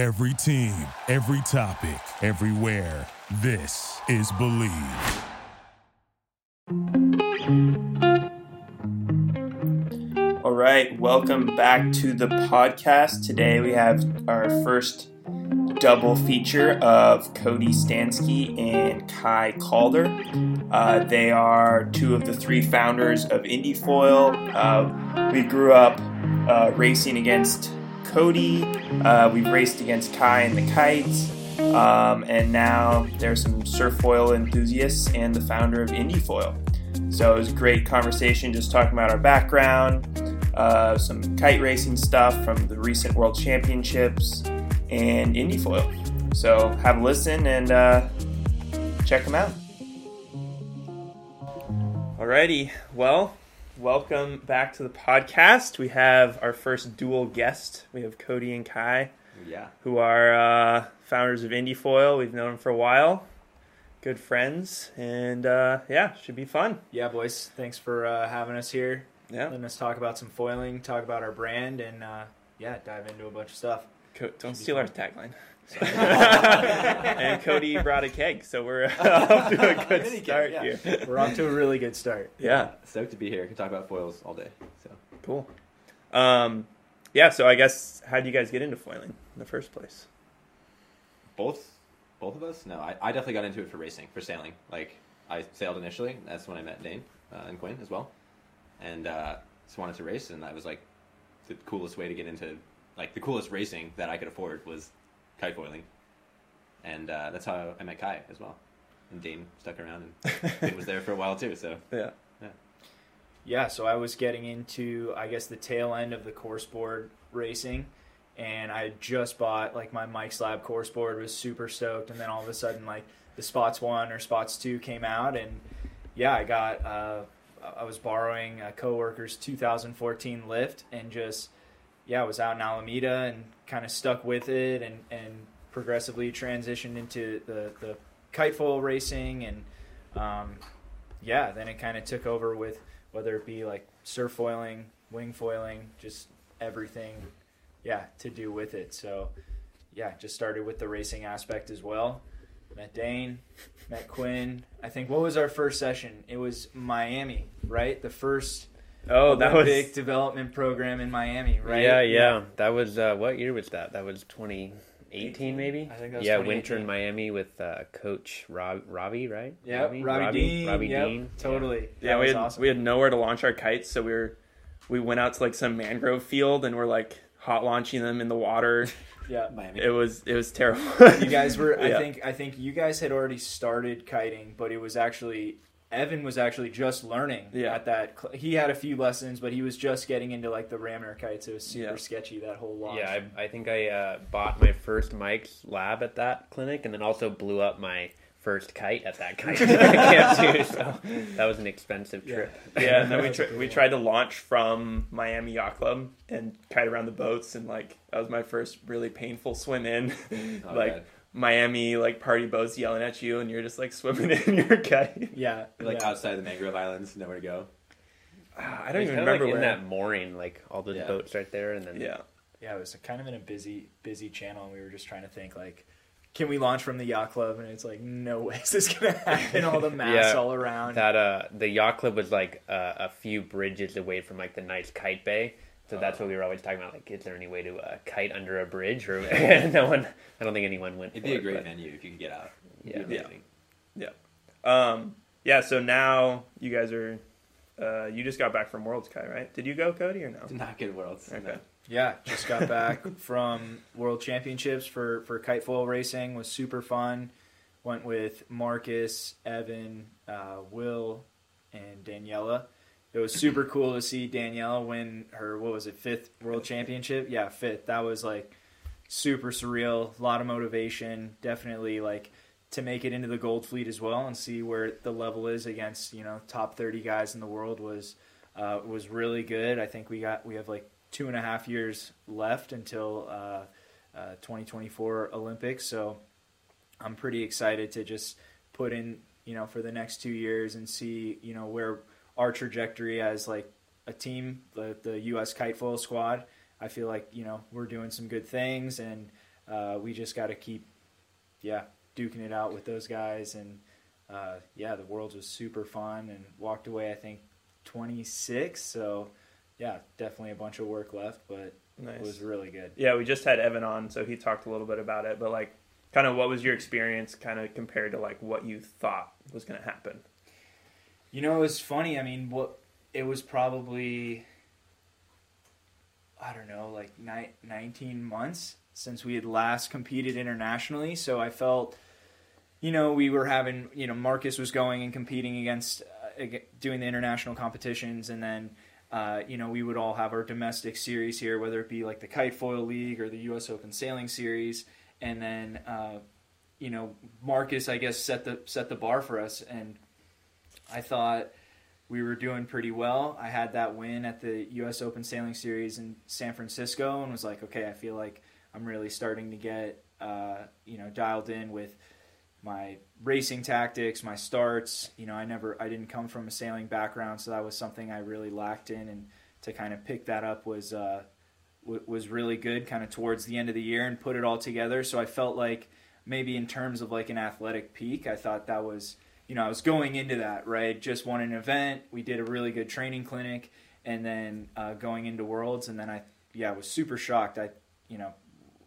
Every team, every topic, everywhere. This is Believe. All right, welcome back to the podcast. Today we have our first double feature of Cody Stansky and Kai Calder. Uh, they are two of the three founders of IndieFoil. Uh, we grew up uh, racing against Cody. Uh, we've raced against Kai and the Kites. Um, and now there's some surf foil enthusiasts and the founder of IndieFoil. So it was a great conversation just talking about our background, uh, some kite racing stuff from the recent World Championships, and IndieFoil. So have a listen and uh, check them out. Alrighty, well, welcome back to the podcast. We have our first dual guest. We have Cody and Kai, Yeah. who are uh, founders of IndieFoil. We've known them for a while, good friends, and uh, yeah, should be fun. Yeah, boys. Thanks for uh, having us here. Yeah, Letting us talk about some foiling, talk about our brand, and uh, yeah, dive into a bunch of stuff. Co- don't steal our tagline. and Cody brought a keg, so we're off to a good Mini keg, start yeah. here. We're off to a really good start. Yeah, Stoked to be here. Can talk about foils all day. So cool. Um, yeah, so I guess how did you guys get into foiling in the first place? both both of us? No, I, I definitely got into it for racing, for sailing. Like I sailed initially. That's when I met Dane uh, and Quinn as well, and uh, just wanted to race, and that was like the coolest way to get into like the coolest racing that I could afford was kite foiling, and uh, that's how I met Kai as well. And Dane stuck around, and Dane was there for a while too. So Yeah, Yeah, so I was getting into, I guess, the tail end of the course board racing, and I had just bought like my Mike's Lab course board. Was super stoked, and then all of a sudden, like the Spots One or Spots Two came out, and yeah, I got. Uh, I was borrowing a coworker's 2014 lift, and just yeah, I was out in Alameda and kind of stuck with it, and and progressively transitioned into the the kite foil racing, and um, yeah, then it kind of took over with whether it be like surf foiling, wing foiling, just everything, yeah, to do with it. So, yeah, just started with the racing aspect as well. Met Dane, met Quinn. I think what was our first session? It was Miami, right? The first Oh, that was Olympic development program in Miami, right? Yeah, yeah. That was uh, what year was that? That was 2018, maybe. I think that was yeah, winter in Miami with uh, Coach Rob, Robbie, right? Yep, Robbie, Dean. Robbie yep, Dean. Totally. yeah. That We had awesome. we had nowhere to launch our kites, so we were we went out to like some mangrove field and we're like hot launching them in the water. yeah. Miami. It was it was terrible. you guys were Yeah. i think i think you guys had already started kiting but it was actually evan was actually just learning Yeah. at that cl- he had a few lessons but he was just getting into like the ram air kites it was super Yeah. sketchy that whole launch Yeah, I, I think I uh, bought my first Mike's lab at that clinic, and then also blew up my first kite at that kite camp too. So that was an expensive trip. yeah, and then we That's tri- cool we tried to launch from Miami Yacht Club and kite around the boats, and like that was my first really painful swim in. Oh, like God. Miami like party boats yelling at you, and you're just like swimming in your kite. yeah like yeah. outside the mangrove islands, nowhere to go. Ah, I don't It's even kinda remember like where. in that mooring, like all those Yeah. boats right there, and then yeah, yeah it was kind of in a busy busy channel and we were just trying to think like can we launch from the yacht club and it's like no way is this gonna happen all the mass Yeah. all around that uh the yacht club was like uh, a few bridges away from like the nice kite bay so that's what we were always talking about like is there any way to uh, kite under a bridge or no one i don't think anyone went It'd for be a it, great but- venue if you could get out. Yeah. It'd be amazing. um, yeah. So now you guys are. Uh, you just got back from Worlds Kai, right? Did you go, Cody, or no? Did not get worlds. Okay. No. Yeah, just got back from World Championships for for kite foil racing. Was super fun. Went with Marcus, Evan, uh, Will, and Daniela. It was super cool to see Daniela win her what was it fifth World Championship? Yeah, fifth. That was like super surreal. A lot of motivation. Definitely like to make it into the gold fleet as well and see where the level is against you know top thirty guys in the world was uh, was really good. I think we got we have like two and a half years left until uh, uh, 2024 Olympics. So I'm pretty excited to just put in, you know, for the next two years and see, you know, where our trajectory as like a team, the, the U.S. kite foil squad. I feel like, you know, we're doing some good things and uh, we just got to keep, yeah, duking it out with those guys. And uh, yeah, the Worlds was super fun and walked away, I think, 26. So yeah, definitely a bunch of work left, but Nice. it was really good. Yeah, we just had Evan on, so he talked a little bit about it. But like, kind of, what was your experience, kind of compared to like what you thought was going to happen? You know, it was funny. I mean, what it was probably, I don't know, like ni- 19 months since we had last competed internationally. So I felt, you know, we were having, you know, Marcus was going and competing against, uh, doing the international competitions, and then. Uh, you know, we would all have our domestic series here, whether it be like the Kite Foil League or the U.S. Open Sailing Series, and then, uh, you know, Marcus, I guess, set the set the bar for us, and I thought we were doing pretty well. I had that win at the U.S. Open Sailing Series in San Francisco, and was like, okay, I feel like I'm really starting to get, uh, you know, dialed in with my racing tactics, my starts. You know, I never, I didn't come from a sailing background, so that was something I really lacked in, and to kind of pick that up was uh, w- was really good. Kind of towards the end of the year and put it all together. So I felt like maybe in terms of like an athletic peak, I thought that was you know, I was going into that, right? Just won an event. We did a really good training clinic, and then uh, going into Worlds, and then I, yeah, I was super shocked. I, you know,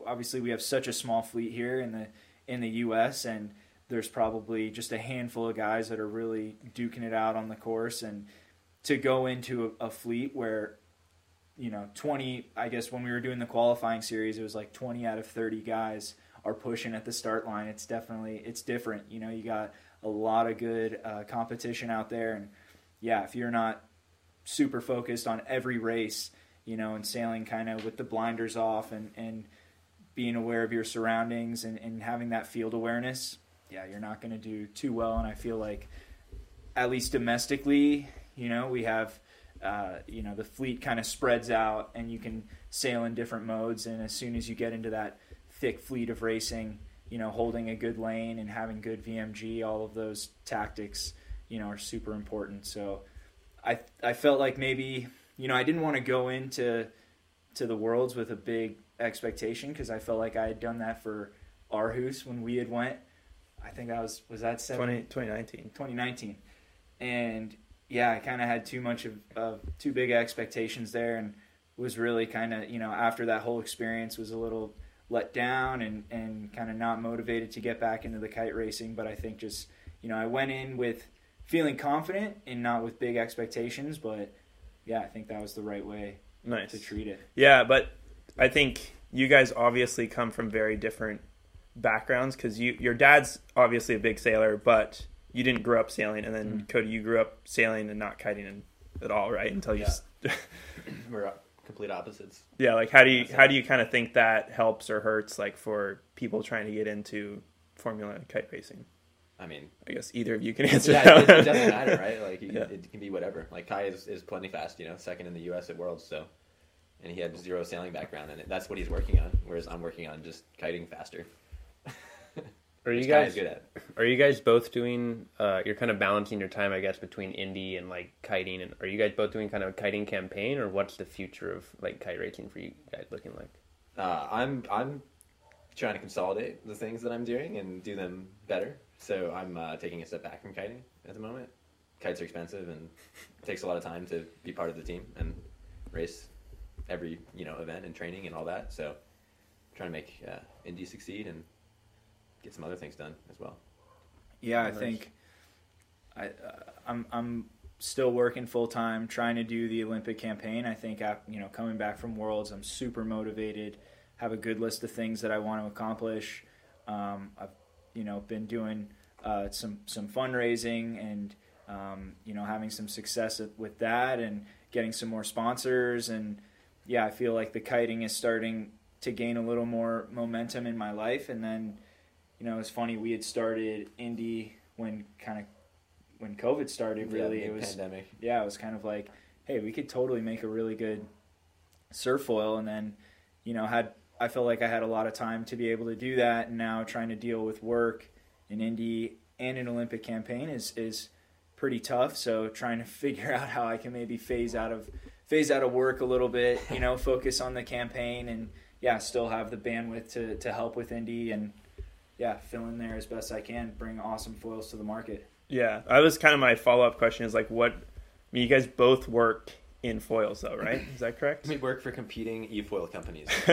obviously we have such a small fleet here in the in the U.S. and there's probably just a handful of guys that are really duking it out on the course, and to go into a, a fleet where, you know, 20. I guess when we were doing the qualifying series, it was like 20 out of 30 guys are pushing at the start line. It's definitely it's different. You know, you got a lot of good uh, competition out there, and yeah, if you're not super focused on every race, you know, and sailing kind of with the blinders off and and being aware of your surroundings and, and having that field awareness, yeah, you're not going to do too well. And I feel like, at least domestically, you know, we have, uh, you know, the fleet kind of spreads out and you can sail in different modes. And as soon as you get into that thick fleet of racing, you know, holding a good lane and having good VMG, all of those tactics, you know, are super important. So I, I felt like maybe, you know, I didn't want to go into to the worlds with a big expectation because I felt like I had done that for Aarhus when we had went. I think that was was that seven, 20, 2019. 2019, and yeah, I kind of had too much of, of too big expectations there, and was really kind of you know after that whole experience was a little let down and and kind of not motivated to get back into the kite racing. But I think just you know I went in with feeling confident and not with big expectations, but yeah, I think that was the right way Nice. to treat it. Yeah, but I think you guys obviously come from very different backgrounds because you your dad's obviously a big sailor, but you didn't grow up sailing, and then mm. Cody, you grew up sailing and not kiting at all, right? Until you, Yeah. We're complete opposites. yeah. Like, how do you how do you kind of think that helps or hurts, like for people trying to get into Formula kite racing? I mean, I guess either of you can answer yeah, that. it, it doesn't matter, right? Like you, Yeah. it can be whatever. Like Kai is, is plenty fast, you know, second in the U.S. at Worlds, so and he had zero sailing background, and that's what he's working on. Whereas I'm working on just kiting faster. Are you which Kai is guys good at? are you guys both doing? Uh, you're kind of balancing your time, I guess, between indie and like kiting. And are you guys both doing kind of a kiting campaign, or what's the future of like kite racing for you guys looking like? Uh, I'm I'm trying to consolidate the things that I'm doing and do them better. So I'm uh, taking a step back from kiting at the moment. Kites are expensive and it takes a lot of time to be part of the team and race every you know event and training and all that. So trying to make uh, Indy succeed and get some other things done as well. Yeah, I think I uh, I'm I'm still working full time trying to do the Olympic campaign. I think af- you know coming back from Worlds, I'm super motivated. Have a good list of things that I want to accomplish. Um, I've you know been doing uh, some some fundraising and um, you know having some success with that and getting some more sponsors and yeah, I feel like the kiting is starting to gain a little more momentum in my life. And then you know it's funny we had started indie when kind of when COVID started. Really, yeah, it was pandemic. yeah, it was kind of like, hey, we could totally make a really good surf foil, and then, you know, had I felt like I had a lot of time to be able to do that, and now trying to deal with work in indie and an Olympic campaign is is pretty tough. So trying to figure out how I can maybe phase out of phase out of work a little bit, you know, focus on the campaign and yeah, still have the bandwidth to to help with indie and yeah, fill in there as best I can, bring awesome foils to the market. Yeah, that was kind of my follow up question. Is like, what? I mean, you guys both work in foils, though, right? Is that correct? We work for competing e-foil companies.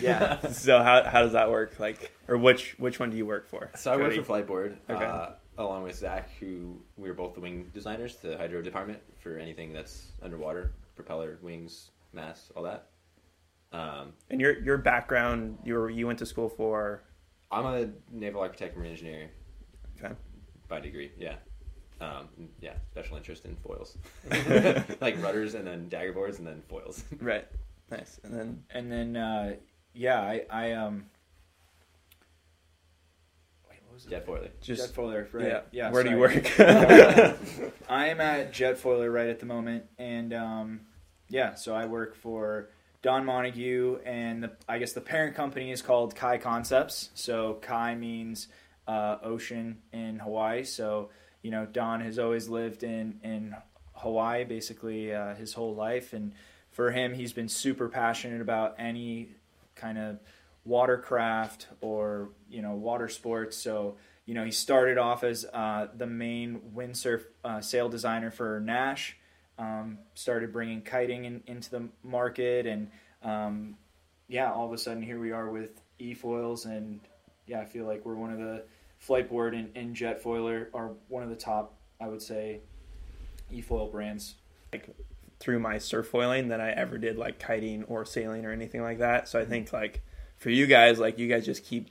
Yeah. so how how does that work? Like, or which which one do you work for? So I work for Fliteboard, Okay. uh, along with Zach, who we are both the wing designers, the hydro department for anything that's underwater, propeller, wings, masts, all that. Um, And your your background, you were you went to school for. I'm a naval architect, marine engineer Okay. by degree. Yeah, um, yeah, special interest in foils, like rudders, and then dagger boards, and then foils. Right. Nice. And then And then uh, yeah, I I um wait, what was? Jetfoiler. just Jetfoiler, right? yeah. Yeah. Where do you sorry. work? I am at Jetfoiler right at the moment, and um, yeah, so I work for Don Montague, and the, I guess the parent company is called Kai Concepts. So Kai means uh, ocean in Hawaii. So you know, Don has always lived in in Hawaii basically uh, his whole life, and for him, he's been super passionate about any kind of watercraft or you know water sports. So you know he started off as uh, the main windsurf uh, sail designer for Naish. Um, started bringing kiting in, into the market, and um, yeah, all of a sudden here we are with e-foils, and yeah, I feel like we're one of the Fliteboard and, and Jetfoiler are one of the top, I would say, e-foil brands. through my surf foiling than I ever did like kiting or sailing or anything like that. So I think like for you guys, like you guys just keep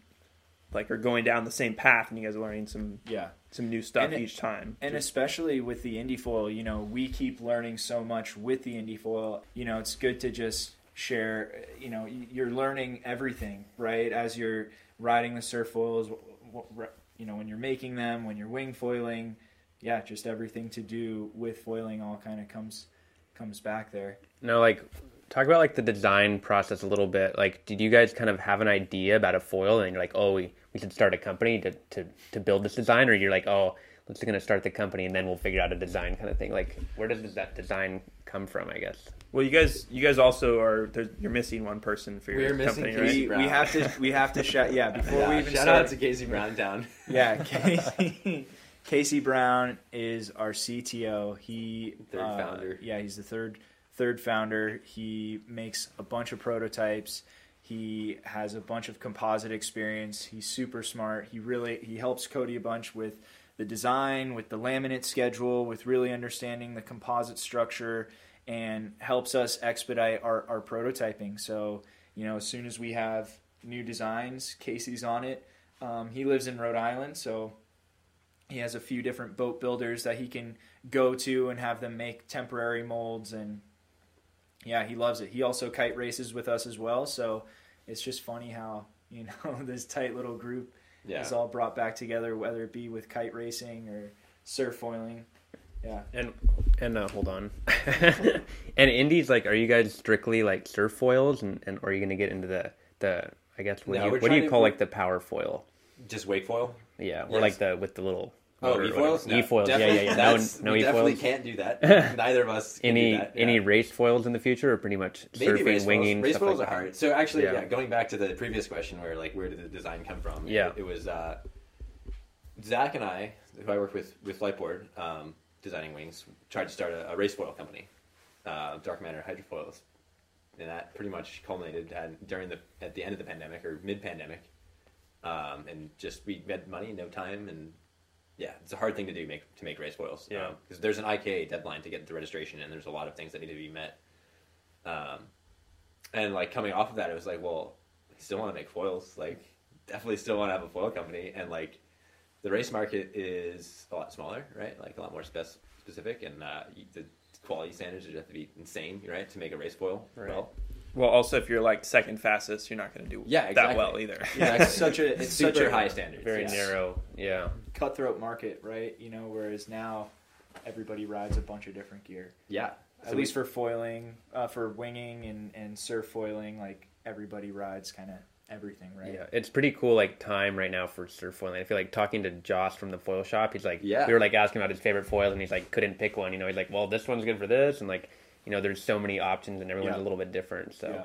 like are going down the same path and you guys are learning some Yeah. Some new stuff And each time. And especially with the indie foil, you know, we keep learning so much with the indie foil. You know, it's good to just share. You know, you're learning everything, right? As you're riding the surf foils, wh- wh- you know, when you're making them, when you're wing foiling, yeah, just everything to do with foiling all kind of comes comes back there. No, like talk about like the design process a little bit. Like, did you guys kind of have an idea about a foil, and you're like, oh, we, we should start a company to, to to build this design, or you're like, oh, let's gonna start the company and then we'll figure out a design kind of thing. Like, where does that design come from? I guess. Well, you guys you guys also are you're missing one person for your We're missing company, Casey right? We, Brown. we have to we have to shout yeah before Yeah, we even shout start out to Casey Brown down. Yeah, Casey, Casey Brown is our CTO. He Third uh, founder. Yeah, he's the third third founder. He makes a bunch of prototypes. He has a bunch of composite experience. He's super smart. He really he helps Cody a bunch with the design, with the laminate schedule, with really understanding the composite structure, and helps us expedite our, our prototyping. So you know, as soon as we have new designs, Casey's on it. Um, he lives in Rhode Island, so he has a few different boat builders that he can go to and have them make temporary molds and yeah he loves it he also kite races with us as well so it's just funny how you know this tight little group Yeah. is all brought back together whether it be with kite racing or surf foiling yeah And and uh, hold on. and Indy's like, are you guys strictly like surf foils, and, and are you gonna get into the the I guess what No, do you we're what do trying you to- call like the power foil? Just wake foil. Yeah, or Yes. like the with the little Oh, motor or e-foils? whatever. E-foils, yeah, yeah, Definitely- yeah. No, that's- no we definitely e-foils. can't do that. Neither of us can Any do that. yeah. any race foils in the future, or pretty much Maybe surfing, race winging, foils. Race stuff foils like are that? hard. So actually, Yeah. yeah. going back to the previous question, where like where did the design come from? Yeah. it, it was uh, Zach and I, who I work with with Fliteboard, um, designing wings, tried to start a, a race foil company, uh, Dark Matter Hydrofoils, and that pretty much culminated at, during the at the end of the pandemic or mid pandemic, um, and just we had money, no time, and yeah, it's a hard thing to do make to make race foils. Yeah. because there's an IKA deadline to get the registration, and there's a lot of things that need to be met. Um, and like coming off of that, it was like, well, I still want to make foils. Like, definitely still want to have a foil company, and like, the race market is a lot smaller, right? Like a lot more spec- specific, and uh, the quality standards would have to be insane, right, to make a race foil Right. well. Well, also if you're like second fastest, you're not going to do Yeah, that well either. Yeah, it's such a it's super such a high standard, Very yes. narrow. Yeah. cutthroat market right you know whereas now everybody rides a bunch of different gear Yeah, at least for foiling, uh, for winging and, and surf foiling, like everybody rides kind of everything, right? Yeah, it's pretty cool. Like time right now for surf foiling. I feel like talking to Joss from the foil shop. He's like, Yeah. we were like asking about his favorite foils, and he's like, couldn't pick one. You know, he's like, well, this one's good for this, and like, you know, there's so many options, and everyone's Yeah. a little bit different. So Yeah.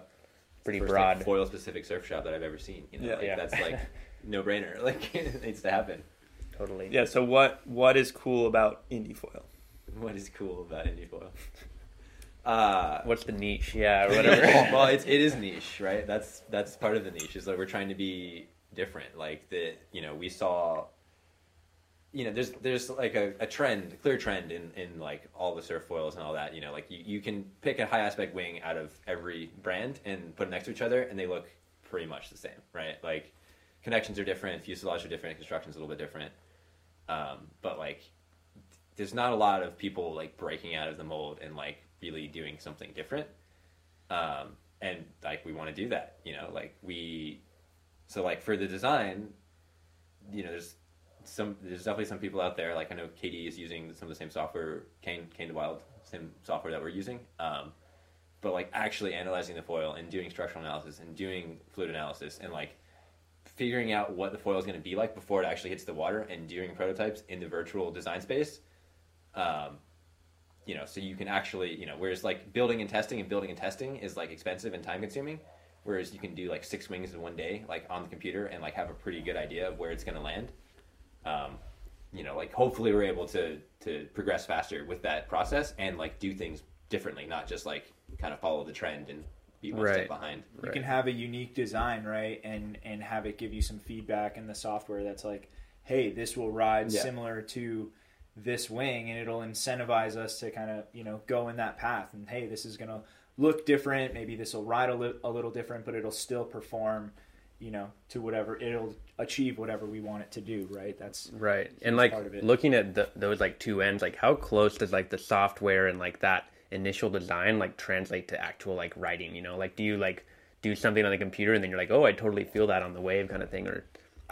Pretty first broad. like, foil specific surf shop that I've ever seen. You know, Yeah. like, Yeah. that's like no brainer. Like it needs to happen. Totally. Yeah. So what what is cool about indie foil? What is cool about indie foil? Uh, What's the niche? Yeah, or whatever. well, it's it is niche, right? That's that's part of the niche. Is that we're trying to be different. Like the you know we saw. You know, there's there's like a, a trend, a clear trend in, in like all the surf foils and all that. You know, like you, you can pick a high aspect wing out of every brand and put them next to each other, and they look pretty much the same, right? Like connections are different, fuselage are different, construction's a little bit different. Um, but like, there's not a lot of people like breaking out of the mold and like really doing something different um, and like we want to do that you know like we so like for the design you know there's some there's definitely some people out there like i know katie is using some of the same software kane kane wild same software that we're using um, but like actually analyzing the foil and doing structural analysis and doing fluid analysis and like figuring out what the foil is going to be like before it actually hits the water and doing prototypes in the virtual design space um, you know, so you can actually, you know, whereas like building and testing and building and testing is like expensive and time consuming, whereas you can do like six wings in one day, like on the computer, and like have a pretty good idea of where it's going to land. Um, you know, like hopefully we're able to to progress faster with that process and like do things differently, not just like kind of follow the trend and be one Right. step behind. you can have a unique design right and and have it give you some feedback in the software that's like hey this will ride Yeah. similar to this wing and it'll incentivize us to kind of you know go in that path and hey this is going to look different maybe this will ride a, li- a little different but it'll still perform you know to whatever it'll achieve whatever we want it to do right that's Right. And like part of it. looking at the, those like two ends, like how close does like the software and like that initial design like translate to actual like riding, you know? Like do you like do something on the computer and then you're like, "Oh, I totally feel that on the wave" kind of thing or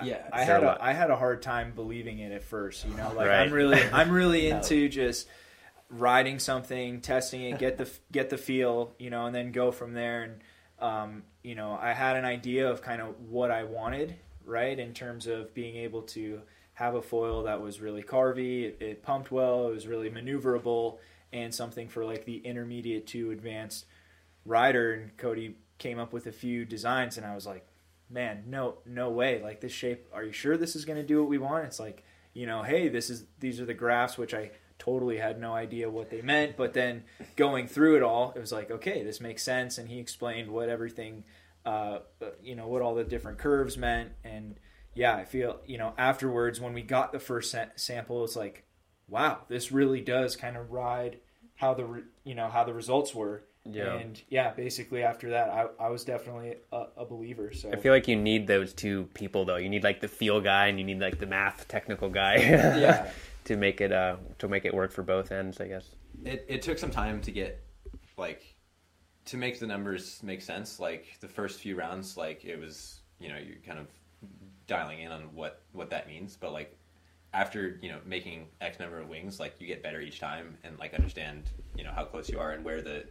Yeah, I had a a, I had a hard time believing it at first. You know, like Right. I'm really I'm really into just riding something, testing it, get the get the feel, you know, and then go from there. And um, you know, I had an idea of kind of what I wanted, right, in terms of being able to have a foil that was really carvy, it, it pumped well, it was really maneuverable, and something for like the intermediate to advanced rider. And Cody came up with a few designs, and I was like, man, no, no way. Like this shape, are you sure this is going to do what we want? It's like, you know, hey, this is these are the graphs, which I totally had no idea what they meant. But then going through it all, it was like, okay, this makes sense. And he explained what everything, uh, you know, what all the different curves meant. And yeah, I feel, you know, afterwards when we got the first sa- sample, it's like, wow, this really does kind of ride how the, re- you know, how the results were. Yeah. And yeah, basically after that, I, I was definitely a, a believer. So I feel like you need those two people though. You need like the feel guy and you need like the math technical guy. Yeah. To make it uh to make it work for both ends, I guess. it, it took some time to get like to make the numbers make sense like the first few rounds like it was you know you're kind of dialing in on what what that means but like after you know making x number of wings like you get better each time and like understand you know how close you are and where the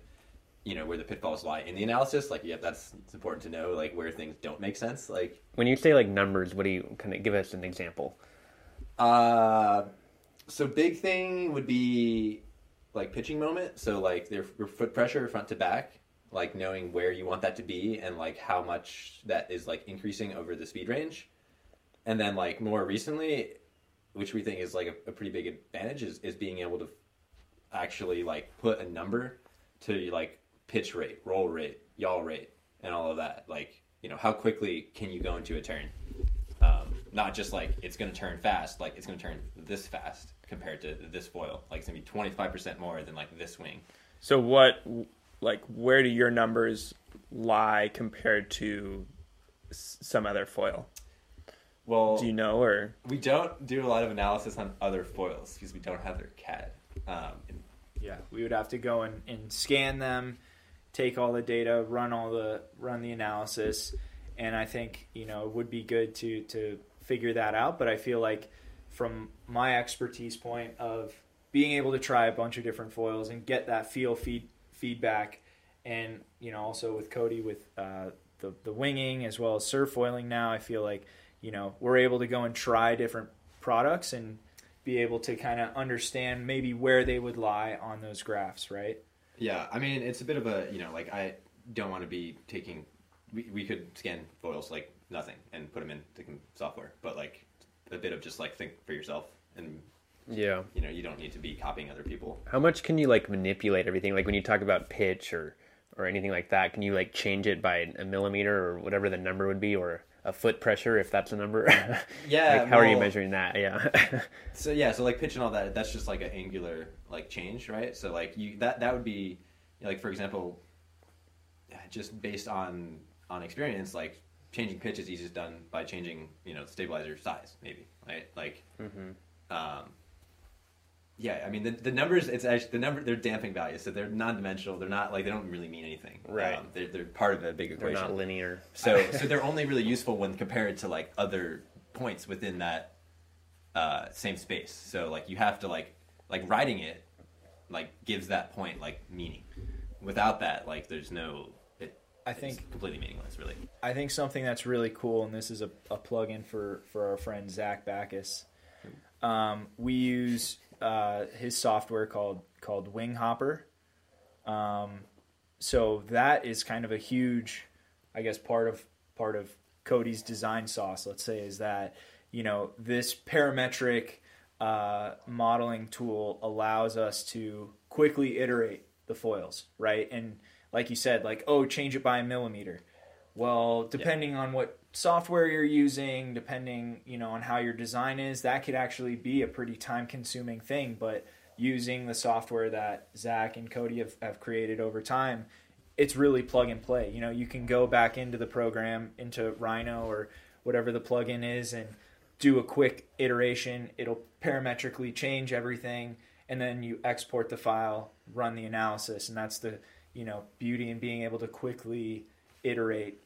you know where the pitfalls lie in the analysis like yeah that's it's important to know like where things don't make sense like When you say like numbers, what do you kind of give us an example? Uh, so big thing would be like pitching moment. So like their foot pressure front to back, like knowing where you want that to be and like how much that is like increasing over the speed range. And then like more recently, which we think is like a, a pretty big advantage is, is being able to actually like put a number to like pitch rate, roll rate, yaw rate, and all of that. Like, you know, how quickly can you go into a turn? Not just like it's going to turn fast, like it's going to turn this fast compared to this foil. Like it's going to be 25% more than like this wing. So what, like, where do your numbers lie compared to s- some other foil? Well, Do you know, or we don't do a lot of analysis on other foils because we don't have their CAD. Um, and Yeah, we would have to go and, and scan them, take all the data, run all the run the analysis, and I think you know it would be good to to figure that out. But I feel like from my expertise point of being able to try a bunch of different foils and get that feel feed feedback, and you know also with Cody with uh, the the winging as well as surf foiling now, I feel like you know we're able to go and try different products and be able to kind of understand maybe where they would lie on those graphs, right? Yeah, I mean, it's a bit of a, you know, like I don't want to be taking we, we could scan foils like nothing and put them into com- software, but like a bit of just like think for yourself and Yeah. you know you don't need to be copying other people. How much can you like manipulate everything? Like when you talk about pitch or or anything like that, can you like change it by a millimeter or whatever the number would be, or a foot pressure if that's a number? Yeah, like, how are you measuring that? Yeah. So yeah, so like pitch and all that, that's just like an angular like change, right? So like you that that would be like for example, just based on on experience, like changing pitch is easiest done by changing you know stabilizer size, maybe right? Like, um, yeah, I mean the, the numbers it's actually the number they're damping values, so they're non-dimensional. They're not like they don't really mean anything. Right. Um, they're they're part of a big equation They're not linear. So so they're only really useful when compared to like other points within that uh, same space. So like you have to like like writing it like gives that point like meaning. Without that, like there's no. I think- completely meaningless, really. I think something that's really cool, and this is a, a plug in for, for our friend Zach Backus. Um, we use uh, his software called called Wing Hopper. Um, so that is kind of a huge, I guess, part of part of Cody's design sauce. Let's say is that you know this parametric uh, modeling tool allows us to quickly iterate the foils, right? And like you said, like oh, change it by a millimeter. Well, depending on what software you're using, depending, you know, on how your design is, that could actually be a pretty time consuming thing. But using the software that Zach and Cody have, have created over time, it's really plug and play. You know, you can go back into the program, into Rhino or whatever the plugin is, and do a quick iteration. It'll parametrically change everything, and then you export the file, run the analysis, and that's the you know beauty and being able to quickly iterate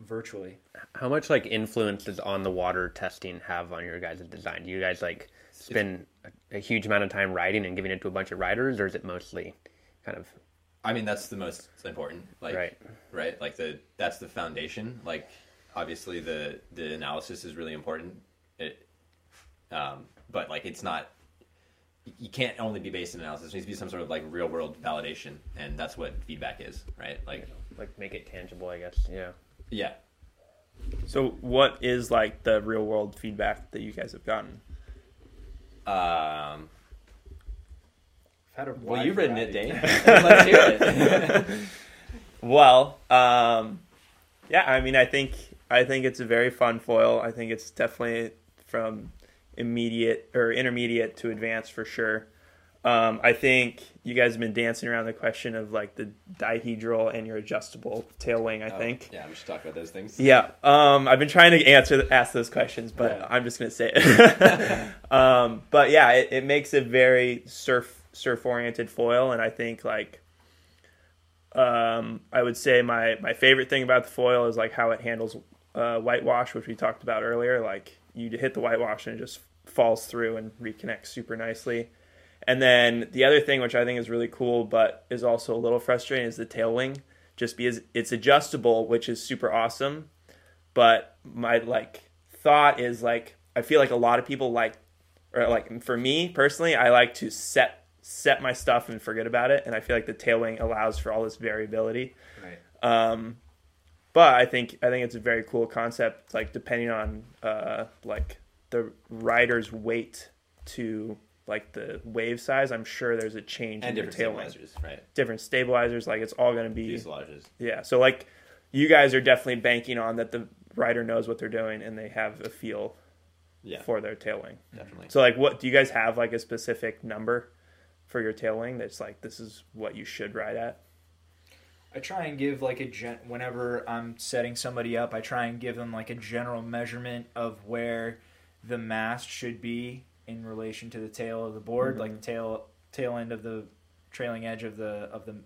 virtually. How much like influence does on the water testing have on your guys' design? Do you guys like spend a, a huge amount of time riding and giving it to a bunch of riders, or is it mostly kind of I mean, that's the most important. Like, Right. right. Like the that's the foundation. Like, obviously the the analysis is really important. It, um, but like it's not. You can't only be based in analysis. There needs to be some sort of like real world validation, and that's what feedback is, right? Like, like make it tangible? I guess. Yeah. yeah. So, what is like the real world feedback that you guys have gotten? Um, I've had a well, you've written it, variety. Dane. Let's hear it. Well, um, yeah, I mean, I think I think it's a very fun foil. I think it's definitely from immediate or intermediate to advanced for sure. Um, I think you guys have been dancing around the question of like the dihedral and your adjustable tail wing. I Oh, think. yeah, we should talk about those things. Yeah, um, I've been trying to answer ask those questions, but Yeah. I'm just gonna say it. um, but yeah, it, it makes a very surf surf oriented foil, and I think like um, I would say my my favorite thing about the foil is like how it handles uh, whitewash, which we talked about earlier. Like you hit the whitewash and it just falls through and reconnects super nicely. And then the other thing, which I think is really cool, but is also a little frustrating, is the tail wing. Just because it's adjustable, which is super awesome. But my like thought is like I feel like a lot of people like, or like for me personally, I like to set set my stuff and forget about it. And I feel like the tail wing allows for all this variability. Right. Um, but I think I think it's a very cool concept. Like depending on uh, like the rider's weight to like the wave size, I'm sure there's a change And in your different tail wing. stabilizers, right? Different stabilizers, like it's all going to be Fuselages. yeah. So like you guys are definitely banking on that the rider knows what they're doing and they have a feel Yeah, for their tail wing. definitely. So like, what do you guys have like a specific number for your tail wing that's like this is what you should ride at? I try and give like a gen whenever I'm setting somebody up, I try and give them like a general measurement of where the mast should be in relation to the tail of the board, like the tail tail end of the trailing edge of the of the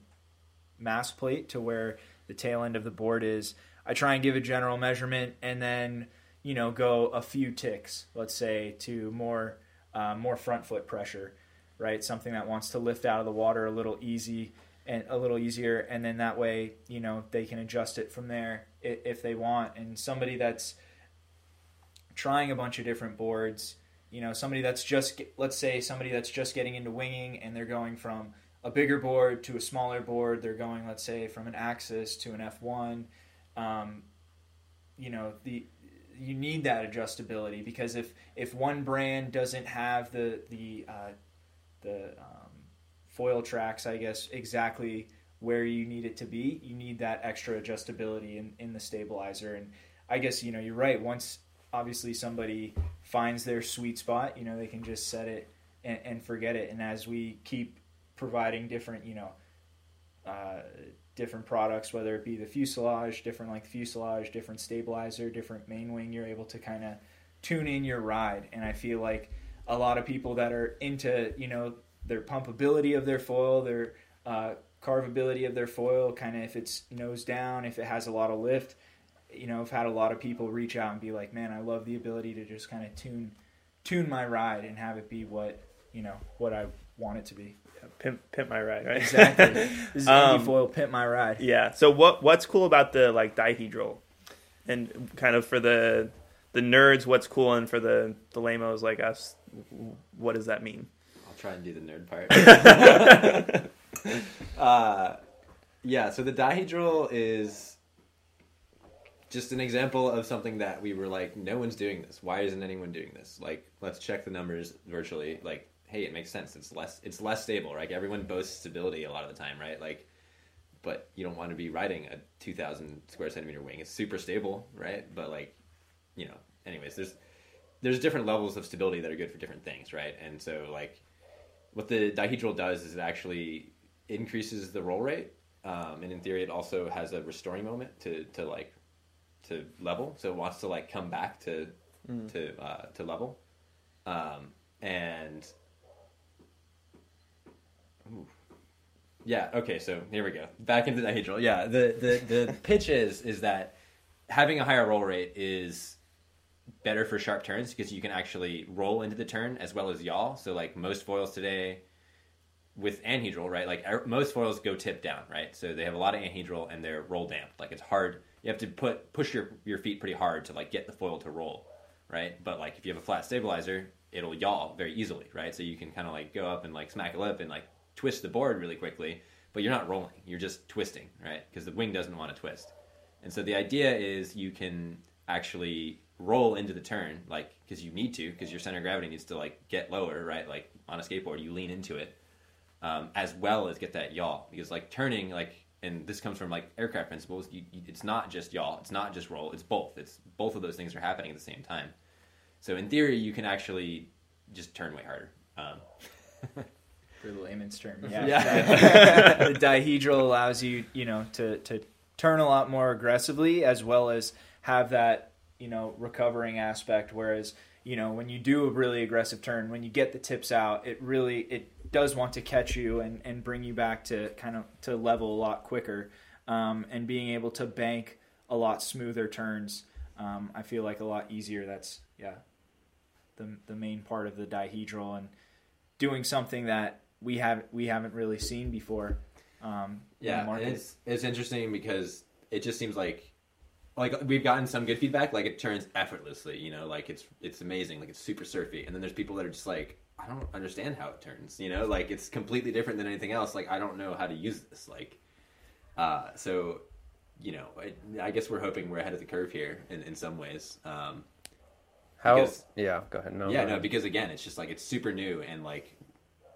mast plate to where the tail end of the board is. I try and give a general measurement and then you know go a few ticks, let's say, to more uh, more front foot pressure, right? Something that wants to lift out of the water a little easy and a little easier, and then that way you know they can adjust it from there if they want. And somebody that's trying a bunch of different boards, you know, somebody that's just let's say somebody that's just getting into winging and they're going from a bigger board to a smaller board. They're going, let's say, from an Axis to an F1. um, you know the you need that adjustability because if if one brand doesn't have the the uh, the um, foil tracks, I guess exactly where you need it to be, you need that extra adjustability in, in the stabilizer. And I guess you know you're right. Once obviously somebody finds their sweet spot, you know they can just set it and, and forget it. And as we keep providing different, you know. Uh, different products, whether it be the fuselage, different like fuselage, different stabilizer, different main wing, you're able to kind of tune in your ride. And I feel like a lot of people that are into, you know, their pumpability of their foil, their uh, carvability of their foil, kind of if it's nose down, if it has a lot of lift, you know, I've had a lot of people reach out and be like, man, I love the ability to just kind of tune, tune my ride and have it be what, you know, what I want it to be. Pimp, pimp my ride, right? Exactly. This is Um, Indie Foil Pimp My Ride. Yeah. So what what's cool about the like dihedral, and kind of for the the nerds, what's cool, and for the the lamos like us, what does that mean? I'll try and do the nerd part. uh, yeah, so the dihedral is just an example of something that we were like, no one's doing this. Why isn't anyone doing this? Like, let's check the numbers virtually. Like, hey, it makes sense. It's less it's less stable, right? Everyone boasts stability a lot of the time, right? Like, but you don't want to be riding a 2,000 square centimeter wing. It's super stable, right? But like, you know, anyways, there's there's different levels of stability that are good for different things, right? And so like, what the dihedral does is it actually increases the roll rate, um, and in theory, it also has a restoring moment to to like to level. So it wants to like come back to to uh, to level, um, and Ooh. Yeah. Okay. So here we go. Back into the dihedral. Yeah. The the the pitch is is that having a higher roll rate is better for sharp turns because you can actually roll into the turn as well as yaw. So like most foils today with anhedral, right? Like er- most foils go tip down, right? So they have a lot of anhedral and they're roll damped. Like it's hard. You have to put push your your feet pretty hard to like get the foil to roll, right? But like if you have a flat stabilizer, it'll yaw very easily, right? So you can kind of like go up and like smack a lip and like twist the board really quickly, but you're not rolling. You're just twisting, right? Because the wing doesn't want to twist. And so the idea is you can actually roll into the turn, like because you need to, because your center of gravity needs to like get lower, right? Like on a skateboard, you lean into it, um, as well as get that yaw. Because like turning, like, and this comes from like aircraft principles. You, you, it's not just yaw. It's not just roll. It's both. It's both of those things are happening at the same time. So in theory, you can actually just turn way harder. Um, for the layman's term. Yeah. Yeah. the dihedral allows you, you know, to to turn a lot more aggressively as well as have that, you know, recovering aspect whereas, you know, when you do a really aggressive turn, when you get the tips out, it really it does want to catch you and and bring you back to kind of to level a lot quicker. Um, and being able to bank a lot smoother turns, um, I feel like a lot easier. That's yeah, the the main part of the dihedral and doing something that we have we haven't really seen before. Um, Yeah, it's it's interesting because it just seems like like we've gotten some good feedback. Like it turns effortlessly, you know, like it's it's amazing, like it's super surfy. And then there's people that are just like, I don't understand how it turns, you know, like it's completely different than anything else. Like I don't know how to use this, like, uh, so you know, I, I guess we're hoping we're ahead of the curve here in in some ways. Um, How? Because- yeah, go ahead. No, yeah, no, because again, it's just like it's super new and like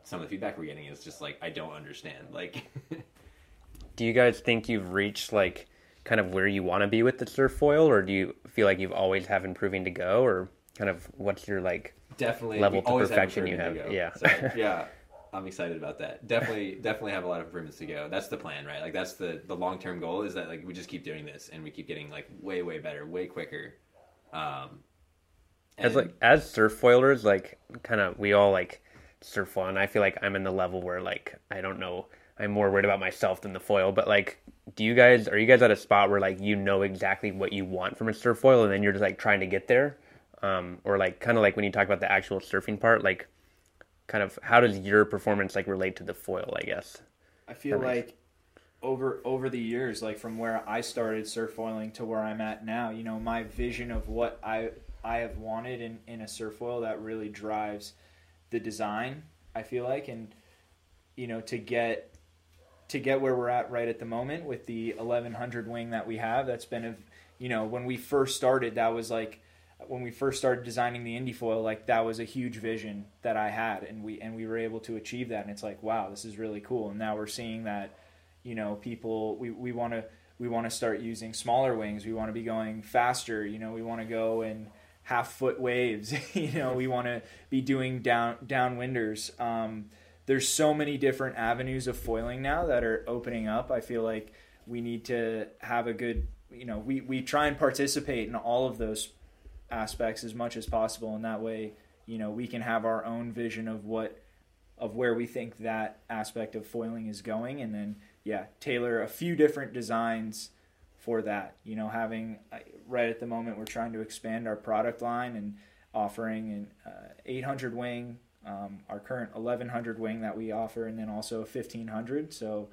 some of the feedback we're getting is just like I don't understand, like. do you guys think you've reached like kind of where you want to be with the surf foil, or do you feel like you've always have improving to go, or kind of what's your like? Definitely level to always have perfection you have, go. yeah. So, yeah i'm excited about that definitely definitely have a lot of improvements to go that's the plan right like that's the the long-term goal is that like we just keep doing this and we keep getting like way way better way quicker um as like as surf foilers, like kind of we all like surf foil, and I feel like I'm in the level where like I don't know, I'm more worried about myself than the foil. But like, do you guys are you guys at a spot where like you know exactly what you want from a surf foil, and then you're just like trying to get there, um, or like kind of like when you talk about the actual surfing part, like kind of how does your performance like relate to the foil? I guess. I feel like over over the years, like from where I started surf foiling to where I'm at now, you know, my vision of what I I have wanted in, in a surf foil that really drives the design, I feel like, and you know, to get to get where we're at right at the moment with the 1100 wing that we have, that's been a, you know, when we first started, that was like when we first started designing the indie foil, like that was a huge vision that I had, and we and we were able to achieve that. And it's like, wow, this is really cool. And now we're seeing that, you know, people we we want to we want to start using smaller wings. We want to be going faster. You know, we want to go in half foot waves. you know, we want to be doing down downwinders. Um, there's so many different avenues of foiling now that are opening up. I feel like we need to have a good, you know, we, we try and participate in all of those aspects as much as possible. And that way, you know, we can have our own vision of what, of where we think that aspect of foiling is going. And then, yeah, tailor a few different designs for that. You know, having right at the moment, we're trying to expand our product line and offering an uh, 800 wing um, our current 1100 wing that we offer, and then also 1500. So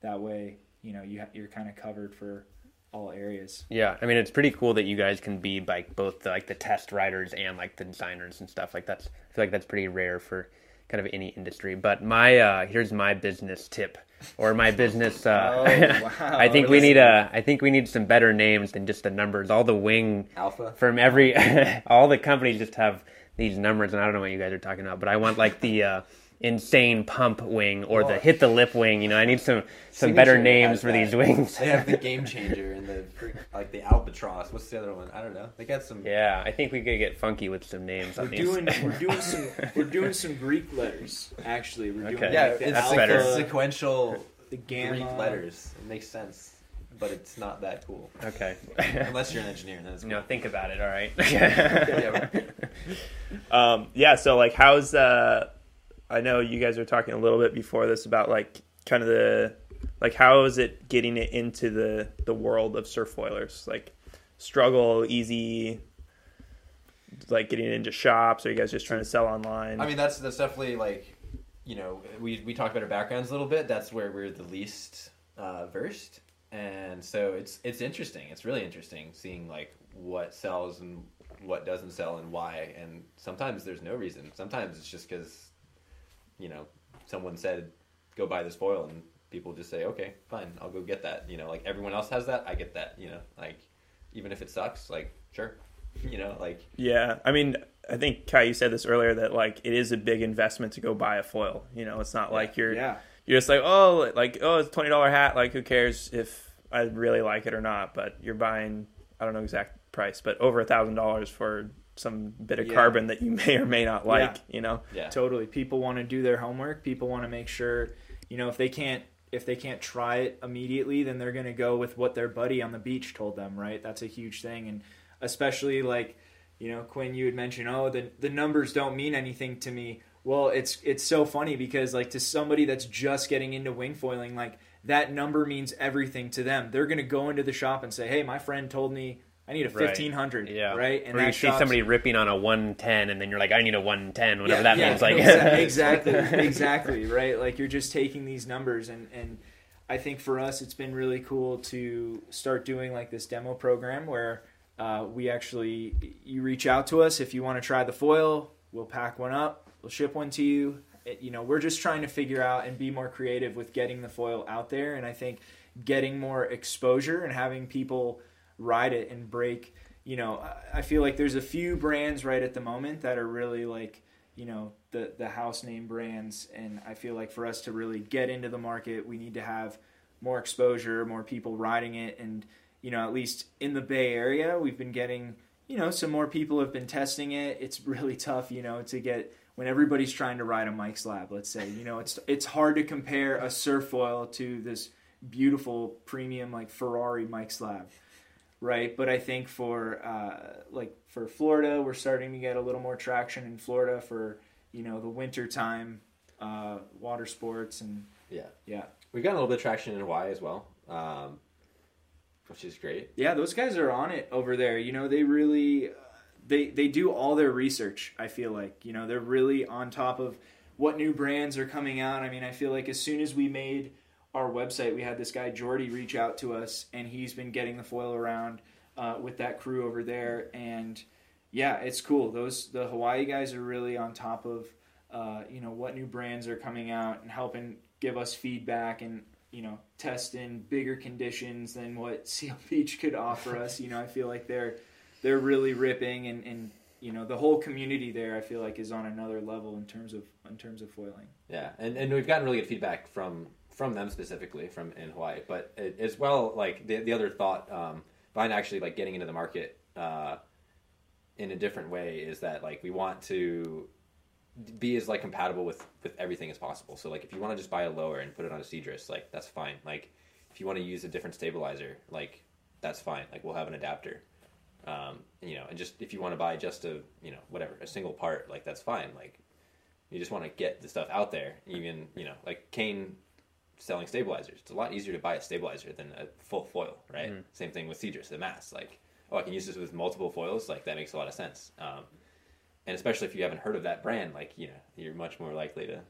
that way, you know, you you're kind of covered for all areas. Yeah, I mean, it's pretty cool that you guys can be like both the, like the test riders and like the designers and stuff. Like that's I feel like that's pretty rare for kind of any industry. But my uh, here's my business tip or my business. Uh, Oh, wow. I think we need a. I think we need some better names than just the numbers. All the wing Alpha. from every all the companies just have these numbers, and I don't know what you guys are talking about, but I want like the uh, insane pump wing or the hit the lip wing. You know, I need some some better names for that. these wings. They have the game changer and the like the albatross. What's the other one? I don't know. They got some. yeah, I think we could get funky with some names We're on these. doing we're doing some we're doing some Greek letters. Actually, we're doing Okay. Yeah, like the it's That's alpha, better. sequential the gamma Greek letters. It makes sense, but it's not that cool okay. unless you're an engineer. Then it's cool. no, think about it. All right. Yeah, Um, yeah. So like, how's uh, I know you guys were talking a little bit before this about like kind of the like how is it getting it into the the world of surf foilers? Like struggle, easy, like getting into shops. Or you guys just trying to sell online? I mean, that's that's definitely like, you know, we we talked about our backgrounds a little bit. That's where we're the least uh, versed, and so it's it's interesting. It's really interesting seeing like what sells and what doesn't sell and why. And sometimes there's no reason. Sometimes it's just because, you know, someone said go buy this foil, and people just say okay, fine, I'll go get that. You know, like everyone else has that, I get that. You know, like even if it sucks, like sure, you know, like Yeah, I mean, I think Kai, you said this earlier that like it is a big investment to go buy a foil. You know, it's not like you're Yeah. you're just like oh like oh it's a twenty dollar hat. Like who cares if I really like it or not? But you're buying I don't know exact price, but over a thousand dollars for some bit of Yeah. carbon that you may or may not like. Yeah. You know, yeah, Totally. People want to do their homework. People want to make sure, you know, if they can't if they can't try it immediately, then they're going to go with what their buddy on the beach told them, right? That's a huge thing and especially like, you know, Quinn you had mentioned, "Oh, the the numbers don't mean anything to me." Well, it's it's so funny because like to somebody that's just getting into wing foiling, like that number means everything to them. They're going to go into the shop and say, "Hey, my friend told me I need a Right. 1500." Yeah. Right? or you see somebody ripping on a 110 and then you're like, I need a 110, whatever that yeah, means. Like, exa- exactly, exactly, right? Like you're just taking these numbers, and and I think for us, it's been really cool to start doing like this demo program where uh, we actually you reach out to us if you want to try the foil, we'll pack one up, we'll ship one to you. It, you know, we're just trying to figure out and be more creative with getting the foil out there, and I think getting more exposure and having people ride it and break. You know, I- feel like there's a few brands right at the moment that are really like you know the the house name brands. And i feel like for us to really get into the market we need to have more exposure more people riding it. And you know at least in the bay area we've been getting you know some more people have been testing it. It's really tough you know to get when everybody's trying to ride a mike's lab let's say you know it's it's hard to compare a surf foil to this beautiful premium like ferrari mike's lab right? But I think for uh, like for Florida, we're starting to get a little more traction in Florida for you know the winter time uh, water sports and yeah. yeah, We've got a little bit of traction in Hawaii as well, um, which is great. yeah, those guys are on it over there. You know, they really they they do all their research. I feel like you know they're really on top of what new brands are coming out. I mean, I feel like as soon as we made our website, we had this guy Jordy reach out to us, and he's been getting the foil around uh, with that crew over there. And yeah, it's cool. Those the Hawaii guys are really on top of uh, you know what new brands are coming out and helping give us feedback and you know test in bigger conditions than what Seal Beach could offer us. You know, I feel like they're they're really ripping and, and you know the whole community there. I feel like is on another level in terms of in terms of foiling. Yeah, and, and we've gotten really good feedback from from them specifically from in Hawaii, but it, as well like the the other thought um, behind actually like getting into the market uh, in a different way is that like we want to be as like compatible with with everything as possible. So like if you want to just buy a lower and put it on a Cedrus, like that's fine. Like if you want to use a different stabilizer, like that's fine. Like we'll have an adapter. Um, you know, and just if you want to buy just a you know whatever a single part, like that's fine. Like you just want to get the stuff out there. Even you know like Kane selling stabilizers. It's a lot easier to buy a stabilizer than a full foil, right? Mm-hmm. Same thing with Cedrus, the mast. Like oh, I can use this with multiple foils. Like that makes a lot of sense. Um, and especially if you haven't heard of that brand, like you know, you're much more likely to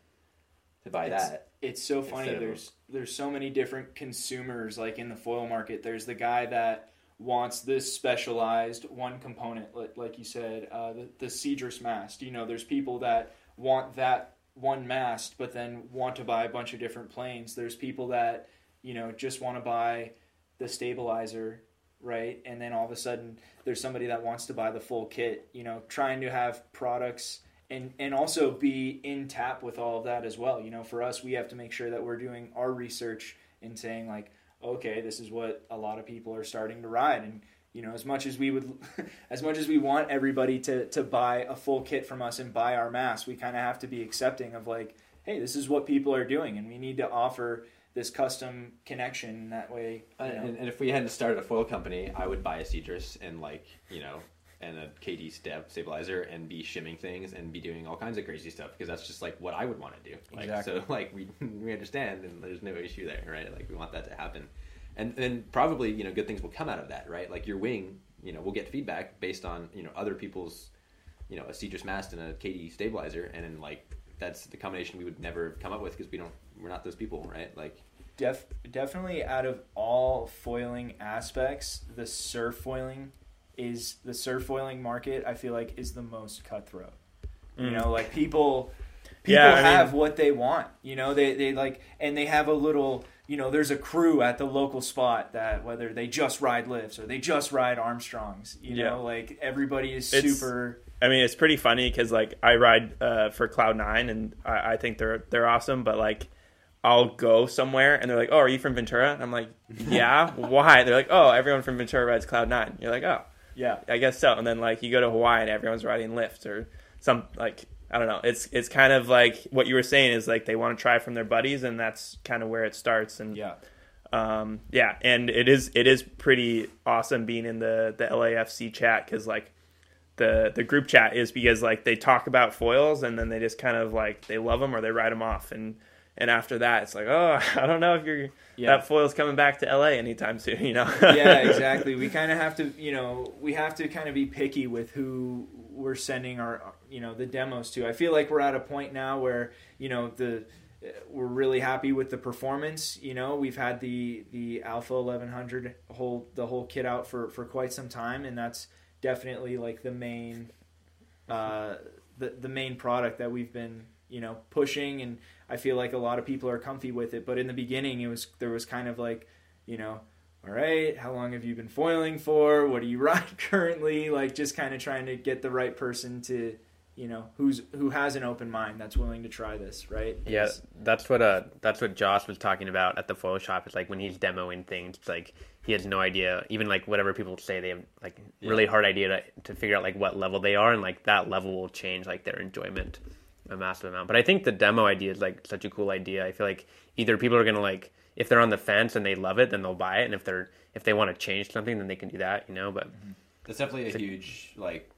to buy It's- that. It's so funny. Instead of- There's there's so many different consumers like in the foil market. There's the guy that wants this specialized one component, like, like you said, uh, the the Cedrus mast. You know, there's people that want that one mast, but then want to buy a bunch of different planes. There's people that you know just want to buy the stabilizer right? And then all of a sudden there's somebody that wants to buy the full kit you know trying to have products and and also be in tap with all of that as well. You know for us we have to make sure that we're doing our research and saying like okay this is what a lot of people are starting to ride. And you know as much as we would as much as we want everybody to to buy a full kit from us and buy our mast we kind of have to be accepting of like hey this is what people are doing and we need to offer this custom connection that way you uh, know. And, and if we hadn't started a foil company, I would buy a Cedrus and like you know, and a KD stab stabilizer and be shimming things and be doing all kinds of crazy stuff because that's just like what I would want to do. Like, Exactly. So like we we understand and there's no issue there, right? Like we want that to happen, and then probably you know good things will come out of that, right? Like your wing, you know, we'll get feedback based on you know other people's, you know, a Cedrus mast and a KD stabilizer, and then like that's the combination we would never come up with because we don't we're not those people, right? Like Def, definitely out of all foiling aspects, the surf foiling is the surf foiling market. I feel like is the most cutthroat. You mm. know, like people, people Yeah, I mean- have what they want. You know, they they like, and they have a little. You know, there's a crew at the local spot that whether they just ride lifts or they just ride Armstrongs. You Yeah. know, like everybody is It's- super. I mean, it's pretty funny because like I ride uh, for Cloud Nine, and I, I think they're they're awesome. But like, I'll go somewhere, and they're like, "Oh, are you from Ventura?" And I'm like, "Yeah." Why? They're like, "Oh, everyone from Ventura rides Cloud Nine. You're like, "Oh, Yeah, I guess so." And then like you go to Hawaii, and everyone's riding Lift or some like I don't know. It's it's kind of like what you were saying is like they want to try from their buddies, and that's kind of where it starts. And yeah, um, yeah, and it is it is pretty awesome being in the the LAFC chat because like the the group chat is because like they talk about foils and then they just kind of like they love them or they write them off and and after that it's like oh I don't know if you're Yeah. that foil's coming back to LA anytime soon you know yeah, exactly. We kind of have to, you know, we have to kind of be picky with who we're sending our, you know, the demos too. I feel like we're at a point now where, you know, the we're really happy with the performance. You know, we've had the the Alpha 1100 whole the whole kit out for for quite some time, and that's definitely like the main uh, the the main product that we've been you know pushing, and I feel like a lot of people are comfy with it. But in the beginning, it was there was kind of like you know. All right, how long have you been foiling for? What do you ride currently? Like just kind of trying to get the right person to, you know, who's who has an open mind that's willing to try this, right? Yeah, Because- that's what uh that's what Josh was talking about at the foil shop. It's like when he's demoing things, it's like he has no idea. Even like whatever people say, they have like really hard idea to, to figure out like what level they are, and like that level will change like their enjoyment a massive amount. But I think the demo idea is like such a cool idea. I feel like either people are gonna like if they're on the fence and they love it, then they'll buy it, and if they're if they want to change something, then they can do that, you know. But That's definitely a huge like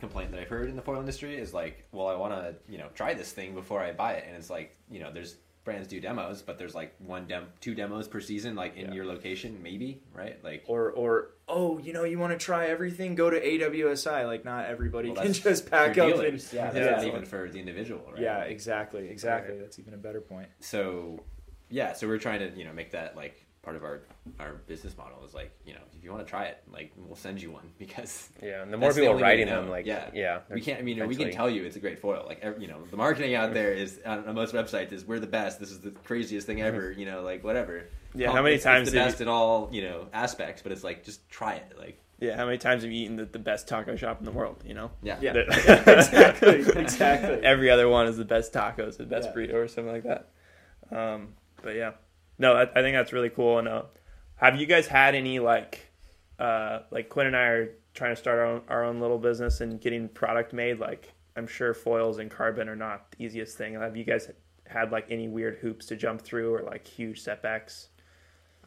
complaint that I've heard in the foil industry is like, well, I want to you know try this thing before I buy it, and it's like you know there's brands do demos, but there's like one dem two demos per season, like in Yeah. your location, maybe right? Like or or oh, you know, you want to try everything? Go to AWSI. Like not everybody well, can just pack up. And, yeah, that's yeah, even for the individual, right? yeah, exactly, exactly. That's even a better point. so yeah, so we're trying to you know make that like part of our our business model is like you know if you want to try it like we'll send you one because Yeah, and the more people only way to writing them, like yeah yeah, we can't I mean we can tell you it's a great foil like ev- you know the marketing out there is on, on most websites is we're the best this is the craziest thing ever you know like whatever Yeah, how many it's- times it's the have you- best at all you know aspects but it's like just try it like Yeah, how many times have you eaten the, the best taco shop in the world? You know, yeah Yeah, That- exactly, exactly. every other one is the best tacos, the best Yeah. burrito, or something like that. Um, but yeah, no, I, I think that's really cool. And uh, have you guys had any like, uh, like Quinn and I are trying to start our own, our own little business and getting product made? Like, I'm sure foils and carbon are not the easiest thing. Have you guys had like any weird hoops to jump through or like huge setbacks,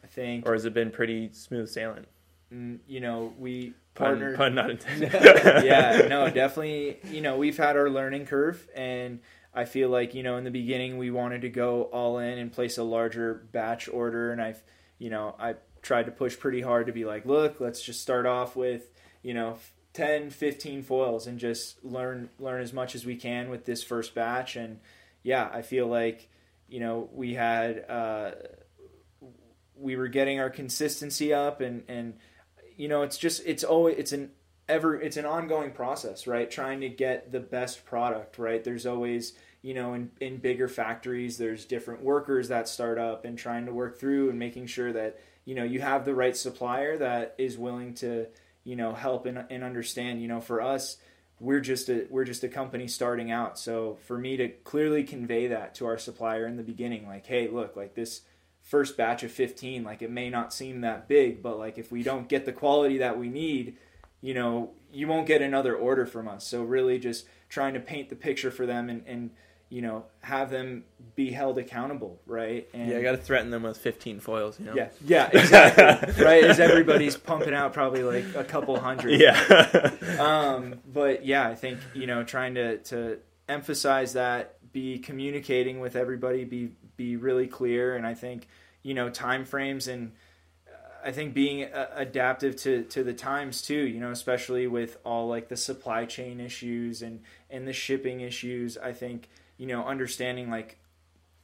I think, or has it been pretty smooth sailing? mm, you know, we Pun, partnered. pun not intended. yeah, no, definitely. You know, we've had our learning curve, and I feel like you know, in the beginning, we wanted to go all in and place a larger batch order, and I've, you know, I tried to push pretty hard to be like, look, let's just start off with, you know. 10 15 foils and just learn learn as much as we can with this first batch and yeah i feel like you know we had uh we were getting our consistency up and and you know it's just it's always it's an ever it's an ongoing process right? Trying to get the best product right? There's always you know in, in bigger factories there's different workers that start up and trying to work through and making sure that you know you have the right supplier that is willing to you know help and, and understand you know for us we're just a we're just a company starting out. So for me to clearly convey that to our supplier in the beginning like hey look like this first batch of 15 like it may not seem that big but like if we don't get the quality that we need you know you won't get another order from us so really just trying to paint the picture for them and, and you know have them be held accountable right and yeah, I got to threaten them with 15 foils. You know. yeah yeah exactly right as everybody's pumping out probably like a couple hundred Yeah. um, but yeah, I think you know trying to to emphasize that, be communicating with everybody, be be really clear, and I think you know time frames and I think being uh, adaptive to to the times too. You know, especially with all like the supply chain issues and and the shipping issues. I think you know understanding like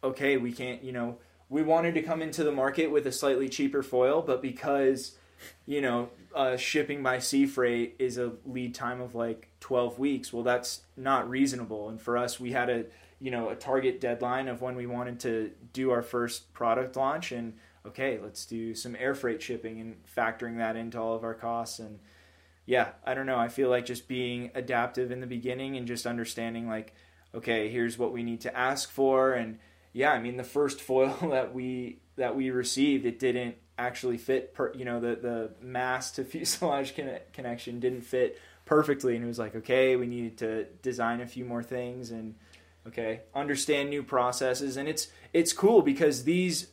okay, we can't you know we wanted to come into the market with a slightly cheaper foil, but because you know, uh, shipping by sea freight is a lead time of like 12 weeks. Well, that's not reasonable. And for us, we had a, you know, a target deadline of when we wanted to do our first product launch. And okay, let's do some air freight shipping and factoring that into all of our costs. And yeah, I don't know. I feel like just being adaptive in the beginning and just understanding like, okay, here's what we need to ask for. And yeah, I mean, the first foil that we, that we received, it didn't actually fit per, you know the the mast to fuselage conne- connection didn't fit perfectly and it was like okay we needed to design a few more things and okay understand new processes and it's it's cool because these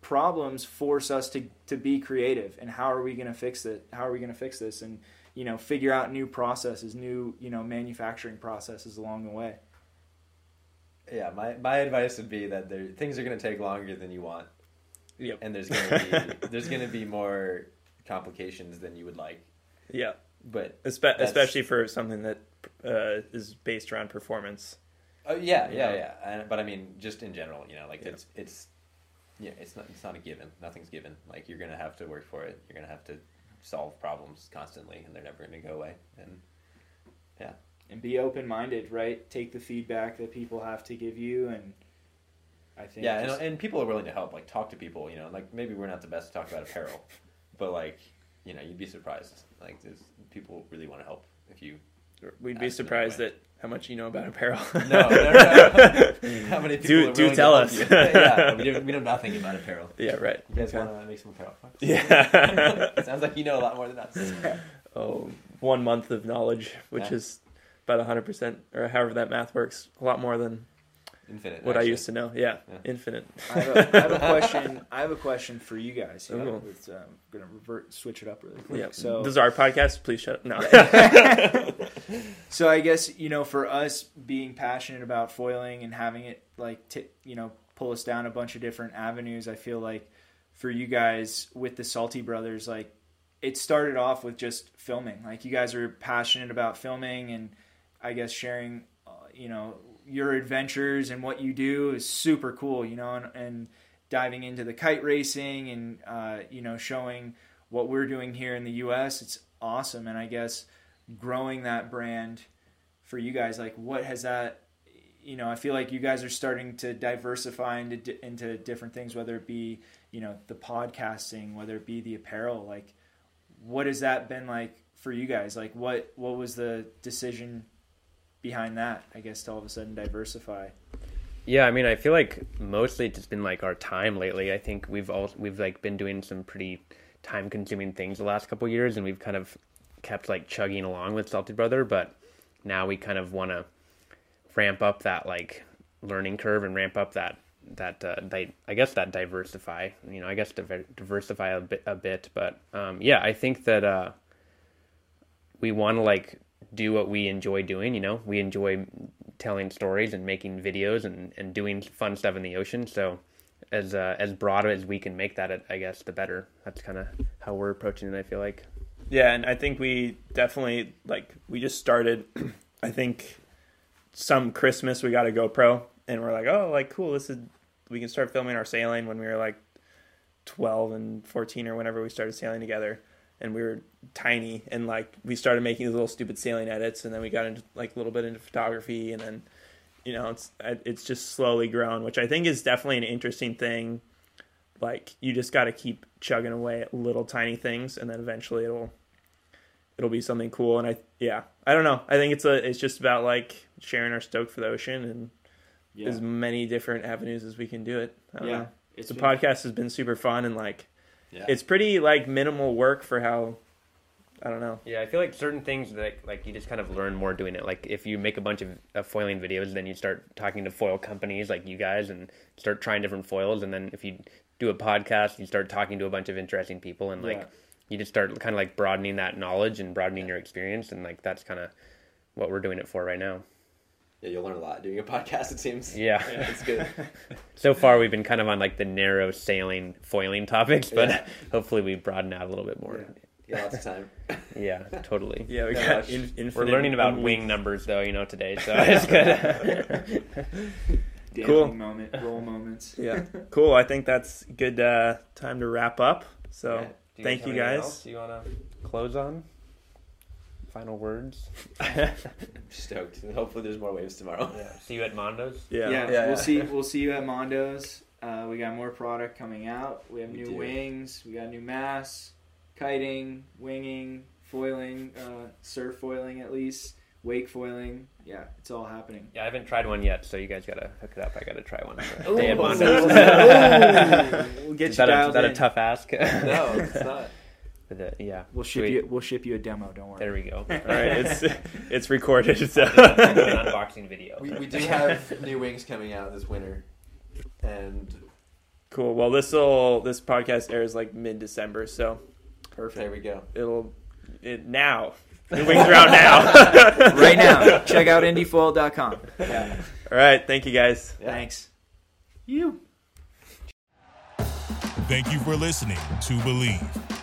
problems force us to to be creative and how are we going to fix it how are we going to fix this and you know figure out new processes new you know manufacturing processes along the way yeah my, my advice would be that there things are going to take longer than you want Yep. and there's going to be there's going to be more complications than you would like Yeah. but Espe- especially for something that uh, is based around performance. Oh yeah, yeah, know? yeah. And, but I mean, just in general, you know, like Yeah. it's it's yeah, it's not it's not a given. Nothing's given. Like you're gonna have to work for it. You're gonna have to solve problems constantly, and they're never gonna go away. And yeah, and be open minded right take the feedback that people have to give you and I think yeah, just- and, and people are willing to help. Like talk to people. You know, like maybe we're not the best to talk about apparel, but like you know, you'd be surprised. Like there's people really want to help if you. We'd be surprised way. How much you know about apparel. No, no, no. How many people Do- do tell us. yeah, we, do, we know nothing about apparel. yeah, right. You guys Okay. want to make some apparel? Yeah. it Sounds like you know a lot more than us. oh, one month of knowledge, which Yeah. is about 100%, or however that math works, a lot more than Infinite. what I used to know. Yeah, Yeah. infinite. I have, a, I have a question. I have a question for you guys. here. Ooh. It's, um, I'm gonna revert, switch it up really quick. Yeah. So, this is our podcast. Please shut up. No. so I guess you know, for us being passionate about foiling and having it like, t- you know, pull us down a bunch of different avenues. I feel like for you guys with the Salty Brothers, like it started off with just filming. Like you guys are passionate about filming, and I guess sharing, uh, you know, your adventures and what you do is super cool. You know, and, and diving into the kite racing and uh, you know showing what we're doing here in the U.S. It's awesome, and I guess growing that brand for you guys, like what has that? You know, I feel like you guys are starting to diversify into into different things, whether it be you know the podcasting, whether it be the apparel. Like, what has that been like for you guys? Like, what what was the decision behind that? I guess to all of a sudden diversify. Yeah, I mean, I feel like mostly it's just been like our time lately. I think we've all we've like been doing some pretty time consuming things the last couple years, and we've kind of kept like chugging along with Salty Brother, but now we kind of want to ramp up that like learning curve and ramp up that that uh, I guess that diversify. You know, I guess diver- diversify a bit a bit, but um, yeah, I think that uh, we want to like do what we enjoy doing. You know, we enjoy telling stories and making videos and, and doing fun stuff in the ocean. So as uh, as broad as we can make that, I guess the better. That's kind of how we're approaching it. I feel like. Yeah, and I think we definitely like we just started. I think some Christmas we got a GoPro and we're like, oh, like cool. This is we can start filming our sailing when we were like twelve and fourteen or whenever we started sailing together, and we were tiny and like we started making these little stupid sailing edits, and then we got into like a little bit into photography, and then you know it's it's just slowly grown, which I think is definitely an interesting thing. Like you just got to keep chugging away at little tiny things, and then eventually it'll it'll be something cool. And I yeah, I don't know. I think it's a it's just about like sharing our stoke for the ocean and Yeah. as many different avenues as we can do it. I don't Yeah. know. It's the podcast has been super fun and like Yeah. it's pretty like minimal work for how I don't know. Yeah, I feel like certain things that like you just kind of learn more doing it. Like if you make a bunch of uh, foiling videos, then you start talking to foil companies like you guys and start trying different foils. And then if you do a podcast, you start talking to a bunch of interesting people and like Yeah. you just start kind of like broadening that knowledge and broadening your experience. And like that's kind of what we're doing it for right now. Yeah, you'll learn a lot doing a podcast. It seems. Yeah. it's good. so far we've been kind of on like the narrow sailing foiling topics, but Yeah. hopefully we broaden out a little bit more. Yeah, lots of time. Yeah, totally. Yeah, we Yeah, got much. in, infinite We're learning about unweek- wing numbers though, you know, today, so it's good. Cool. moment, roll moments. Yeah, cool. I think that's good uh, time to wrap up. So Yeah. Do guys thank you guys. else you want to close on? Final words. Stoked. Hopefully, there's more waves tomorrow. Yeah. See you at Mondo's. Yeah. yeah, Yeah, we'll yeah. see. We'll see you at Mondo's. Uh, we got more product coming out. We have We new do. wings. We got new masts, kiting, winging, foiling, uh, surf foiling at least, wake foiling. Yeah, it's all happening. Yeah, I haven't tried one yet, so you guys gotta hook it up. I gotta try one. Ooh. Day at Mondo's. we'll get is you that, a, dialed is that a tough ask? no, it's not. But, uh, yeah. We'll ship Sweet. you. We'll ship you a demo. Don't worry. There we go. All right, it's it's recorded. So An unboxing video. We, we do have new wings coming out this winter, and cool. Well, this will this podcast airs like mid December, so perfect. there we go. it'll it now. New wings are out now. right now. Check out indiefoil.com. Yeah. All right, thank you guys. Yeah. Thanks. You. Thank you for listening to Bleav.